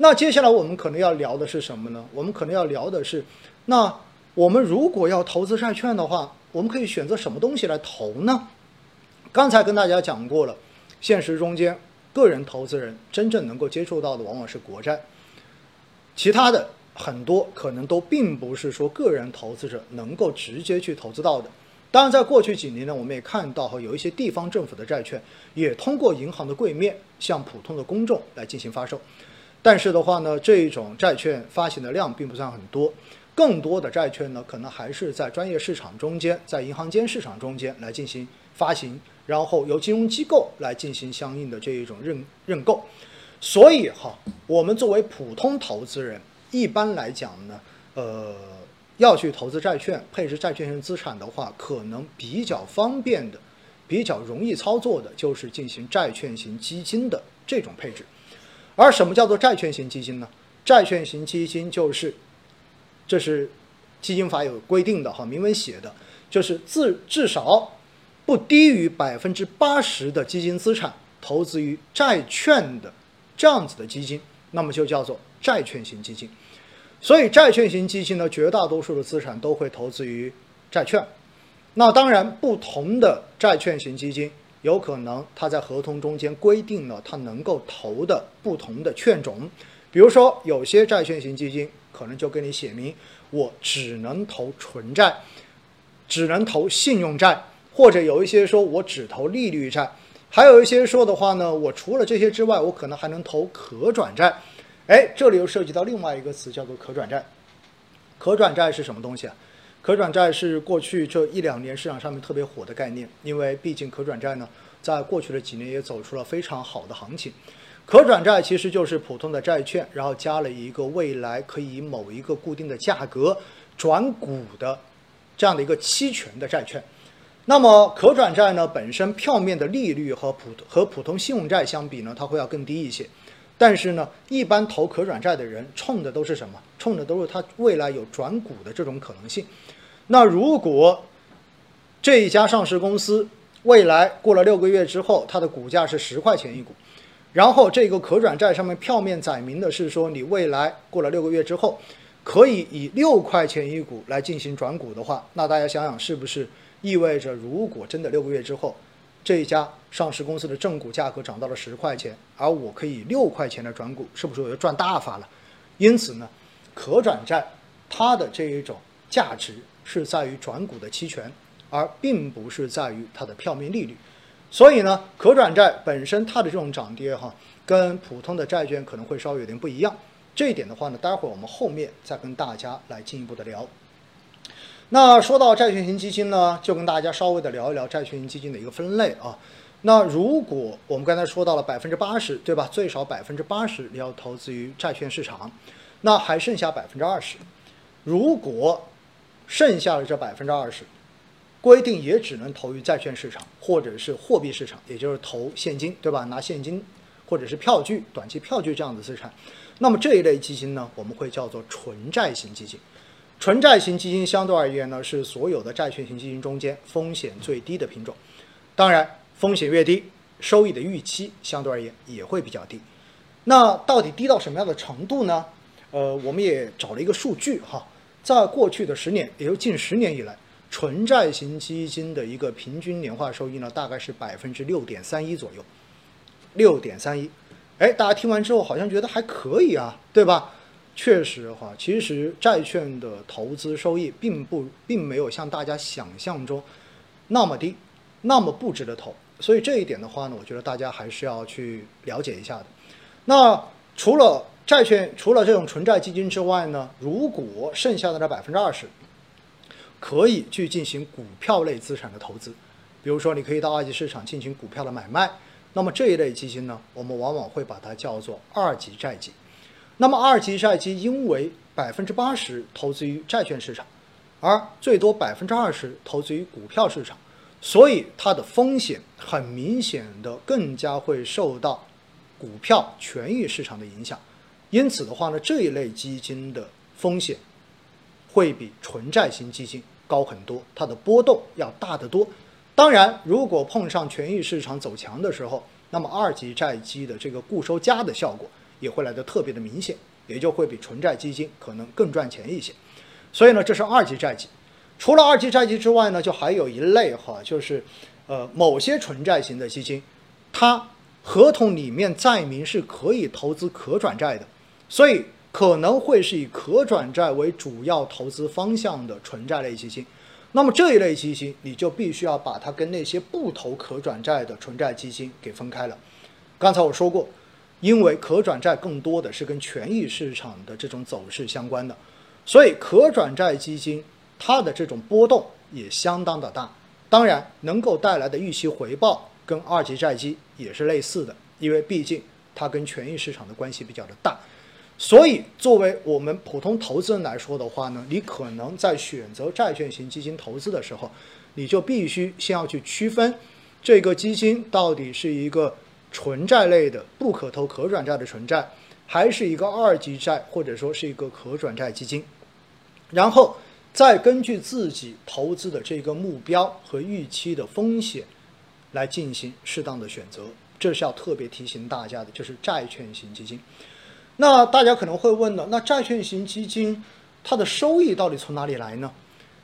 那接下来我们可能要聊的是什么呢？我们可能要聊的是，那我们如果要投资债券的话，我们可以选择什么东西来投呢？刚才跟大家讲过了，现实中间个人投资人真正能够接触到的往往是国债，其他的很多可能都并不是说个人投资者能够直接去投资到的。当然，在过去几年呢，我们也看到哈，有一些地方政府的债券也通过银行的柜面向普通的公众来进行发售。但是的话呢，这一种债券发行的量并不算很多，更多的债券呢，可能还是在专业市场中间，在银行间市场中间来进行发行，然后由金融机构来进行相应的这一种认认购。所以哈，我们作为普通投资人，一般来讲呢，呃，要去投资债券、配置债券型资产的话，可能比较方便的、比较容易操作的，就是进行债券型基金的这种配置。而什么叫做债券型基金呢？债券型基金就是，这是基金法有规定的哈，明文写的，就是自至少不低于百分之八十的基金资产投资于债券的这样子的基金，那么就叫做债券型基金。所以债券型基金呢，绝大多数的资产都会投资于债券。那当然，不同的债券型基金。有可能他在合同中间规定了他能够投的不同的券种，比如说有些债券型基金可能就给你写明我只能投纯债，只能投信用债，或者有一些说我只投利率债，还有一些说的话呢，我除了这些之外，我可能还能投可转债。哎，这里又涉及到另外一个词，叫做可转债。可转债是什么东西啊？可转债是过去这一两年市场上面特别火的概念，因为毕竟可转债呢，在过去的几年也走出了非常好的行情。可转债其实就是普通的债券，然后加了一个未来可以以某一个固定的价格转股的这样的一个期权的债券。那么可转债呢，本身票面的利率和普和普通信用债相比呢，它会要更低一些。但是呢，一般投可转债的人冲的都是什么？冲的都是它未来有转股的这种可能性。那如果这一家上市公司未来过了六个月之后，它的股价是十块钱一股，然后这个可转债上面票面载明的是说，你未来过了六个月之后，可以以六块钱一股来进行转股的话，那大家想想是不是意味着，如果真的六个月之后，这一家上市公司的正股价格涨到了十块钱，而我可以六块钱的转股，是不是我就赚大发了？因此呢，可转债它的这一种价值。是在于转股的期权，而并不是在于它的票面利率。所以呢，可转债本身它的这种涨跌哈，跟普通的债券可能会稍微有点不一样。这一点的话呢，待会儿我们后面再跟大家来进一步的聊。那说到债券型基金呢，就跟大家稍微的聊一聊债券型基金的一个分类啊。那如果我们刚才说到了百分之八十，对吧？最少百分之八十你要投资于债券市场，那还剩下百分之二十，如果剩下的这百分之二十，规定也只能投于债券市场或者是货币市场，也就是投现金，对吧？拿现金或者是票据、短期票据这样的资产。那么这一类基金呢，我们会叫做纯债型基金。纯债型基金相对而言呢，是所有的债券型基金中间风险最低的品种。当然，风险越低，收益的预期相对而言也会比较低。那到底低到什么样的程度呢？呃，我们也找了一个数据哈。在过去的十年，也就近十年以来，纯债型基金的一个平均年化收益呢，大概是百分之六点三一左右。六点三一，哎，大家听完之后好像觉得还可以啊，对吧？确实哈，其实债券的投资收益并不，并没有像大家想象中那么低，那么不值得投。所以这一点的话呢，我觉得大家还是要去了解一下的。那除了债券除了这种纯债基金之外呢，如果剩下的那百分之二十，可以去进行股票类资产的投资，比如说你可以到二级市场进行股票的买卖，那么这一类基金呢，我们往往会把它叫做二级债基。那么二级债基因为百分之八十投资于债券市场，而最多百分之二十投资于股票市场，所以它的风险很明显的更加会受到股票权益市场的影响。因此的话呢，这一类基金的风险会比纯债型基金高很多，它的波动要大得多。当然，如果碰上权益市场走强的时候，那么二级债基的这个固收加的效果也会来的特别的明显，也就会比纯债基金可能更赚钱一些。所以呢，这是二级债基。除了二级债基之外呢，就还有一类哈，就是呃某些纯债型的基金，它合同里面载明是可以投资可转债的，所以可能会是以可转债为主要投资方向的纯债类基金。那么这一类基金，你就必须要把它跟那些不投可转债的纯债基金给分开了。刚才我说过，因为可转债更多的是跟权益市场的这种走势相关的，所以可转债基金它的这种波动也相当的大。当然，能够带来的预期回报跟二级债基也是类似的，因为毕竟它跟权益市场的关系比较的大。所以，作为我们普通投资人来说的话呢，你可能在选择债券型基金投资的时候，你就必须先要去区分这个基金到底是一个纯债类的不可投可转债的纯债，还是一个二级债或者说是一个可转债基金，然后再根据自己投资的这个目标和预期的风险来进行适当的选择。这是要特别提醒大家的，就是债券型基金。那大家可能会问了，那债券型基金它的收益到底从哪里来呢？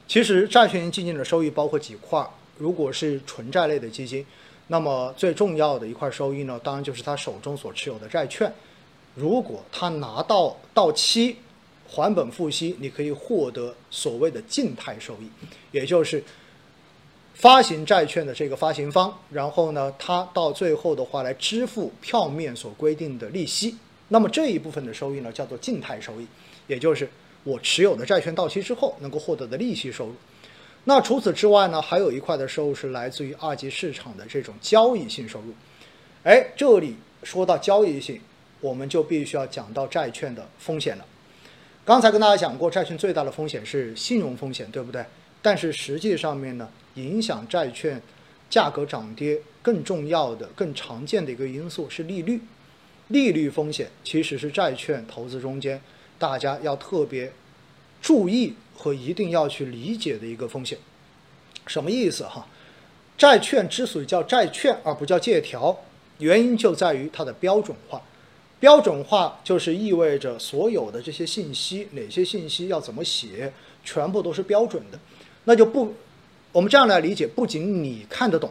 其实债券型基金的收益包括几块，如果是纯债类的基金，那么最重要的一块收益呢，当然就是他手中所持有的债券，如果他拿到到期还本付息，你可以获得所谓的静态收益，也就是发行债券的这个发行方，然后呢，他到最后的话来支付票面所规定的利息。那么这一部分的收益呢，叫做静态收益，也就是我持有的债券到期之后能够获得的利息收入。那除此之外呢，还有一块的收入是来自于二级市场的这种交易性收入。哎，这里说到交易性，我们就必须要讲到债券的风险了。刚才跟大家讲过，债券最大的风险是信用风险，对不对？但是实际上面呢，影响债券价格涨跌更重要的、更常见的一个因素是利率。利率风险其实是债券投资中间大家要特别注意和一定要去理解的一个风险。什么意思哈？债券之所以叫债券而不叫借条，原因就在于它的标准化。标准化就是意味着所有的这些信息，哪些信息要怎么写，全部都是标准的。那就不，我们这样来理解，不仅你看得懂。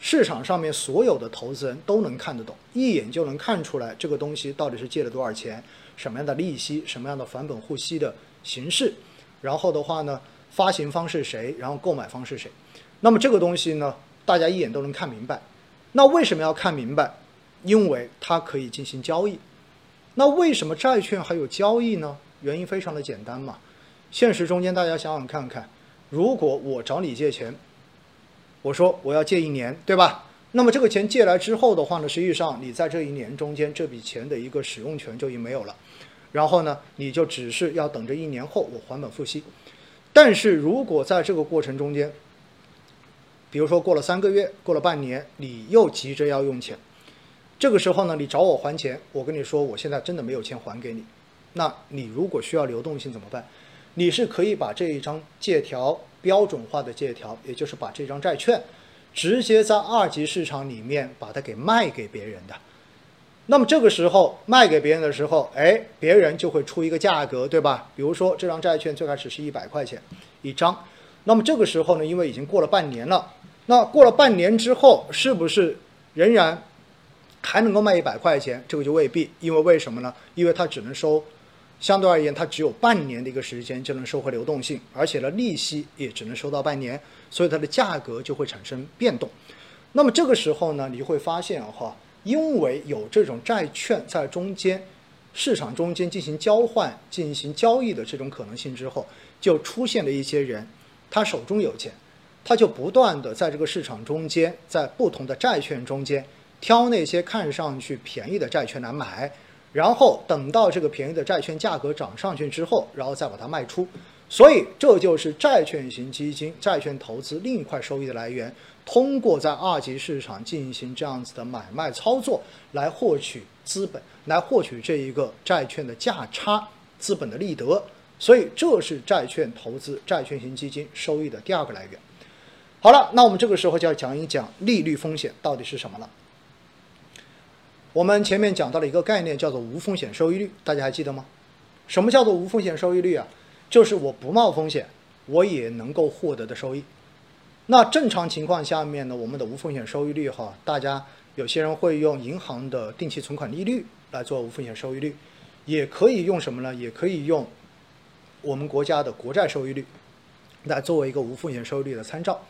市场上面所有的投资人都能看得懂，一眼就能看出来这个东西到底是借了多少钱，什么样的利息，什么样的返本付息的形式，然后的话呢，发行方是谁，然后购买方是谁，那么这个东西呢，大家一眼都能看明白。那为什么要看明白？因为它可以进行交易。那为什么债券还有交易呢？原因非常的简单嘛。现实中间大家想想看看，如果我找你借钱。我说我要借一年，对吧？那么这个钱借来之后的话呢，实际上你在这一年中间，这笔钱的一个使用权就已经没有了。然后呢，你就只是要等着一年后我还本付息。但是如果在这个过程中间，比如说过了三个月，过了半年，你又急着要用钱，这个时候呢，你找我还钱，我跟你说我现在真的没有钱还给你。那你如果需要流动性怎么办？你是可以把这一张借条。标准化的借条，也就是把这张债券直接在二级市场里面把它给卖给别人的。那么这个时候卖给别人的时候，哎，别人就会出一个价格，对吧？比如说这张债券最开始是一百块钱一张，那么这个时候呢，因为已经过了半年了，那过了半年之后，是不是仍然还能够卖一百块钱？这个就未必，因为为什么呢？因为它只能收。相对而言，它只有半年的一个时间就能收回流动性，而且呢，利息也只能收到半年，所以它的价格就会产生变动。那么这个时候呢，你就会发现哈，因为有这种债券在中间市场中间进行交换、进行交易的这种可能性之后，就出现了一些人，他手中有钱，他就不断的在这个市场中间，在不同的债券中间挑那些看上去便宜的债券来买。然后等到这个便宜的债券价格涨上去之后，然后再把它卖出，所以这就是债券型基金、债券投资另一块收益的来源。通过在二级市场进行这样子的买卖操作，来获取资本，来获取这一个债券的价差、资本的利得。所以这是债券投资、债券型基金收益的第二个来源。好了，那我们这个时候就要讲一讲利率风险到底是什么了。我们前面讲到了一个概念，叫做无风险收益率，大家还记得吗？什么叫做无风险收益率啊？就是我不冒风险，我也能够获得的收益。那正常情况下面呢，我们的无风险收益率哈，大家有些人会用银行的定期存款利率来做无风险收益率，也可以用什么呢？也可以用我们国家的国债收益率来作为一个无风险收益率的参照。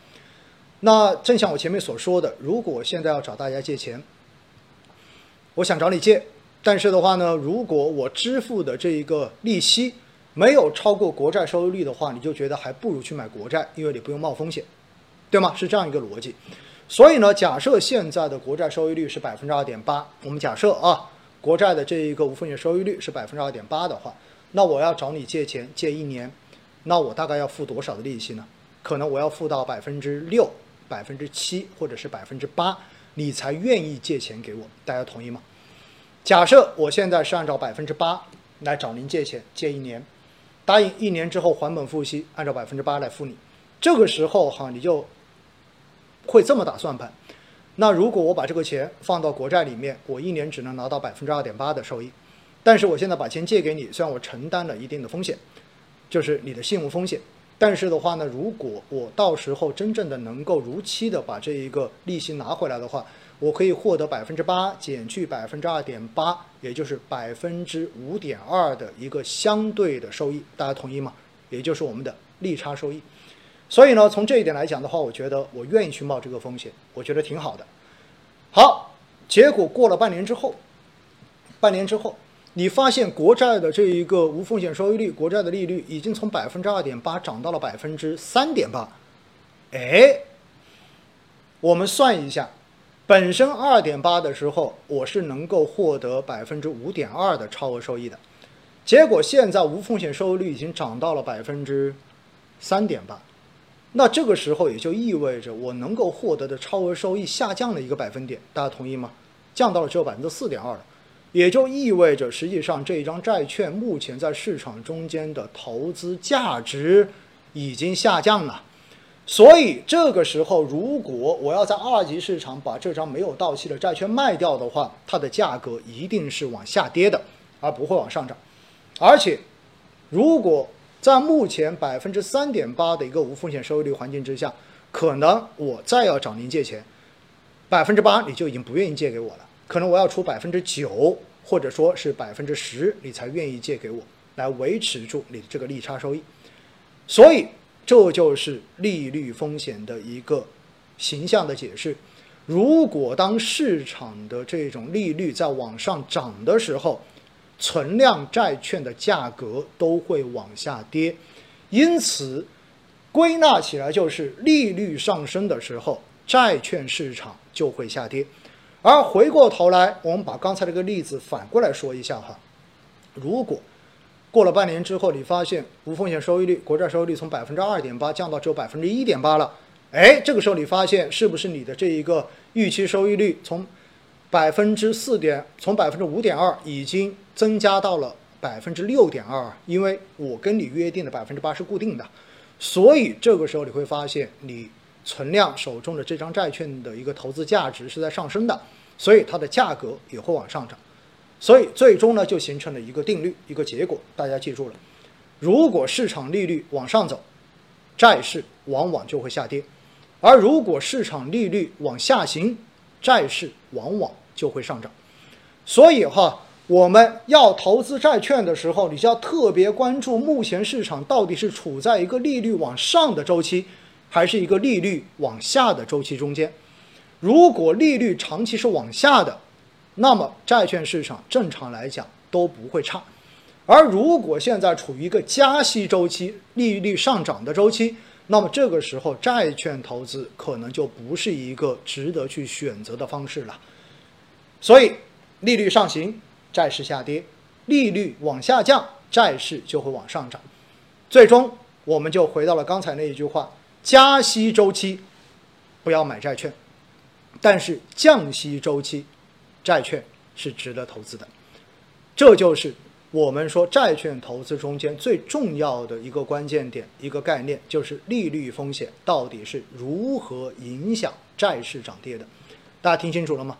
那正像我前面所说的，如果现在要找大家借钱，我想找你借，但是的话呢，如果我支付的这一个利息没有超过国债收益率的话，你就觉得还不如去买国债，因为你不用冒风险。对吗？是这样一个逻辑。所以呢，假设现在的国债收益率是百分之二点八，我们假设啊，国债的这一个无风险收益率是百分之二点八的话，那我要找你借钱借一年，那我大概要付多少的利息呢？可能我要付到百分之六、百分之七或者是百分之八，你才愿意借钱给我。大家同意吗？假设我现在是按照百分之八来找您借钱，借一年，答应一年之后还本付息，按照百分之八来付你，这个时候哈，你就。会这么打算盘，那如果我把这个钱放到国债里面，我一年只能拿到百分之二点八的收益。但是我现在把钱借给你，虽然我承担了一定的风险，就是你的信用风险，但是的话呢，如果我到时候真正的能够如期的把这一个利息拿回来的话，我可以获得百分之八减去百分之二点八，也就是百分之五点二的一个相对的收益。大家同意吗？也就是我们的利差收益。所以呢，从这一点来讲的话，我觉得我愿意去冒这个风险，我觉得挺好的。好，结果过了半年之后，半年之后，你发现国债的这一个无风险收益率，国债的利率已经从百分之二点八涨到了百分之三点八。哎，我们算一下，本身二点八的时候，我是能够获得百分之五点二的超额收益的，结果现在无风险收益率已经涨到了百分之三点八。那这个时候也就意味着我能够获得的超额收益下降了一个百分点，大家同意吗？降到了只有百分之四点二了，也就意味着实际上这一张债券目前在市场中间的投资价值已经下降了。所以这个时候，如果我要在二级市场把这张没有到期的债券卖掉的话，它的价格一定是往下跌的，而不会往上涨。而且，如果在目前百分之三点八的一个无风险收益率环境之下，可能我再要找您借钱，百分之八你就已经不愿意借给我了，可能我要出百分之九或者说是百分之十，你才愿意借给我，来维持住你的这个利差收益。所以这就是利率风险的一个形象的解释。如果当市场的这种利率在往上涨的时候，存量债券的价格都会往下跌，因此归纳起来就是利率上升的时候，债券市场就会下跌。而回过头来，我们把刚才这个例子反过来说一下哈，如果过了半年之后，你发现无风险收益率、国债收益率从百分之二点八降到只有百分之一点八了，哎，这个时候你发现是不是你的这一个预期收益率从百分之四点，从百分之五点二已经。增加到了百分之六点二，因为我跟你约定的百分之八是固定的，所以这个时候你会发现，你存量手中的这张债券的一个投资价值是在上升的，所以它的价格也会往上涨，所以最终呢就形成了一个定律，一个结果，大家记住了，如果市场利率往上走，债市往往就会下跌，而如果市场利率往下行，债市往往就会上涨，所以哈。我们要投资债券的时候，你就要特别关注目前市场到底是处在一个利率往上的周期，还是一个利率往下的周期中间。如果利率长期是往下的，那么债券市场正常来讲都不会差。而如果现在处于一个加息周期、利率上涨的周期，那么这个时候债券投资可能就不是一个值得去选择的方式了。所以，利率上行。债市下跌，利率往下降，债市就会往上涨，最终我们就回到了刚才那一句话：加息周期不要买债券，但是降息周期债券是值得投资的。这就是我们说债券投资中间最重要的一个关键点，一个概念，就是利率风险到底是如何影响债市涨跌的。大家听清楚了吗？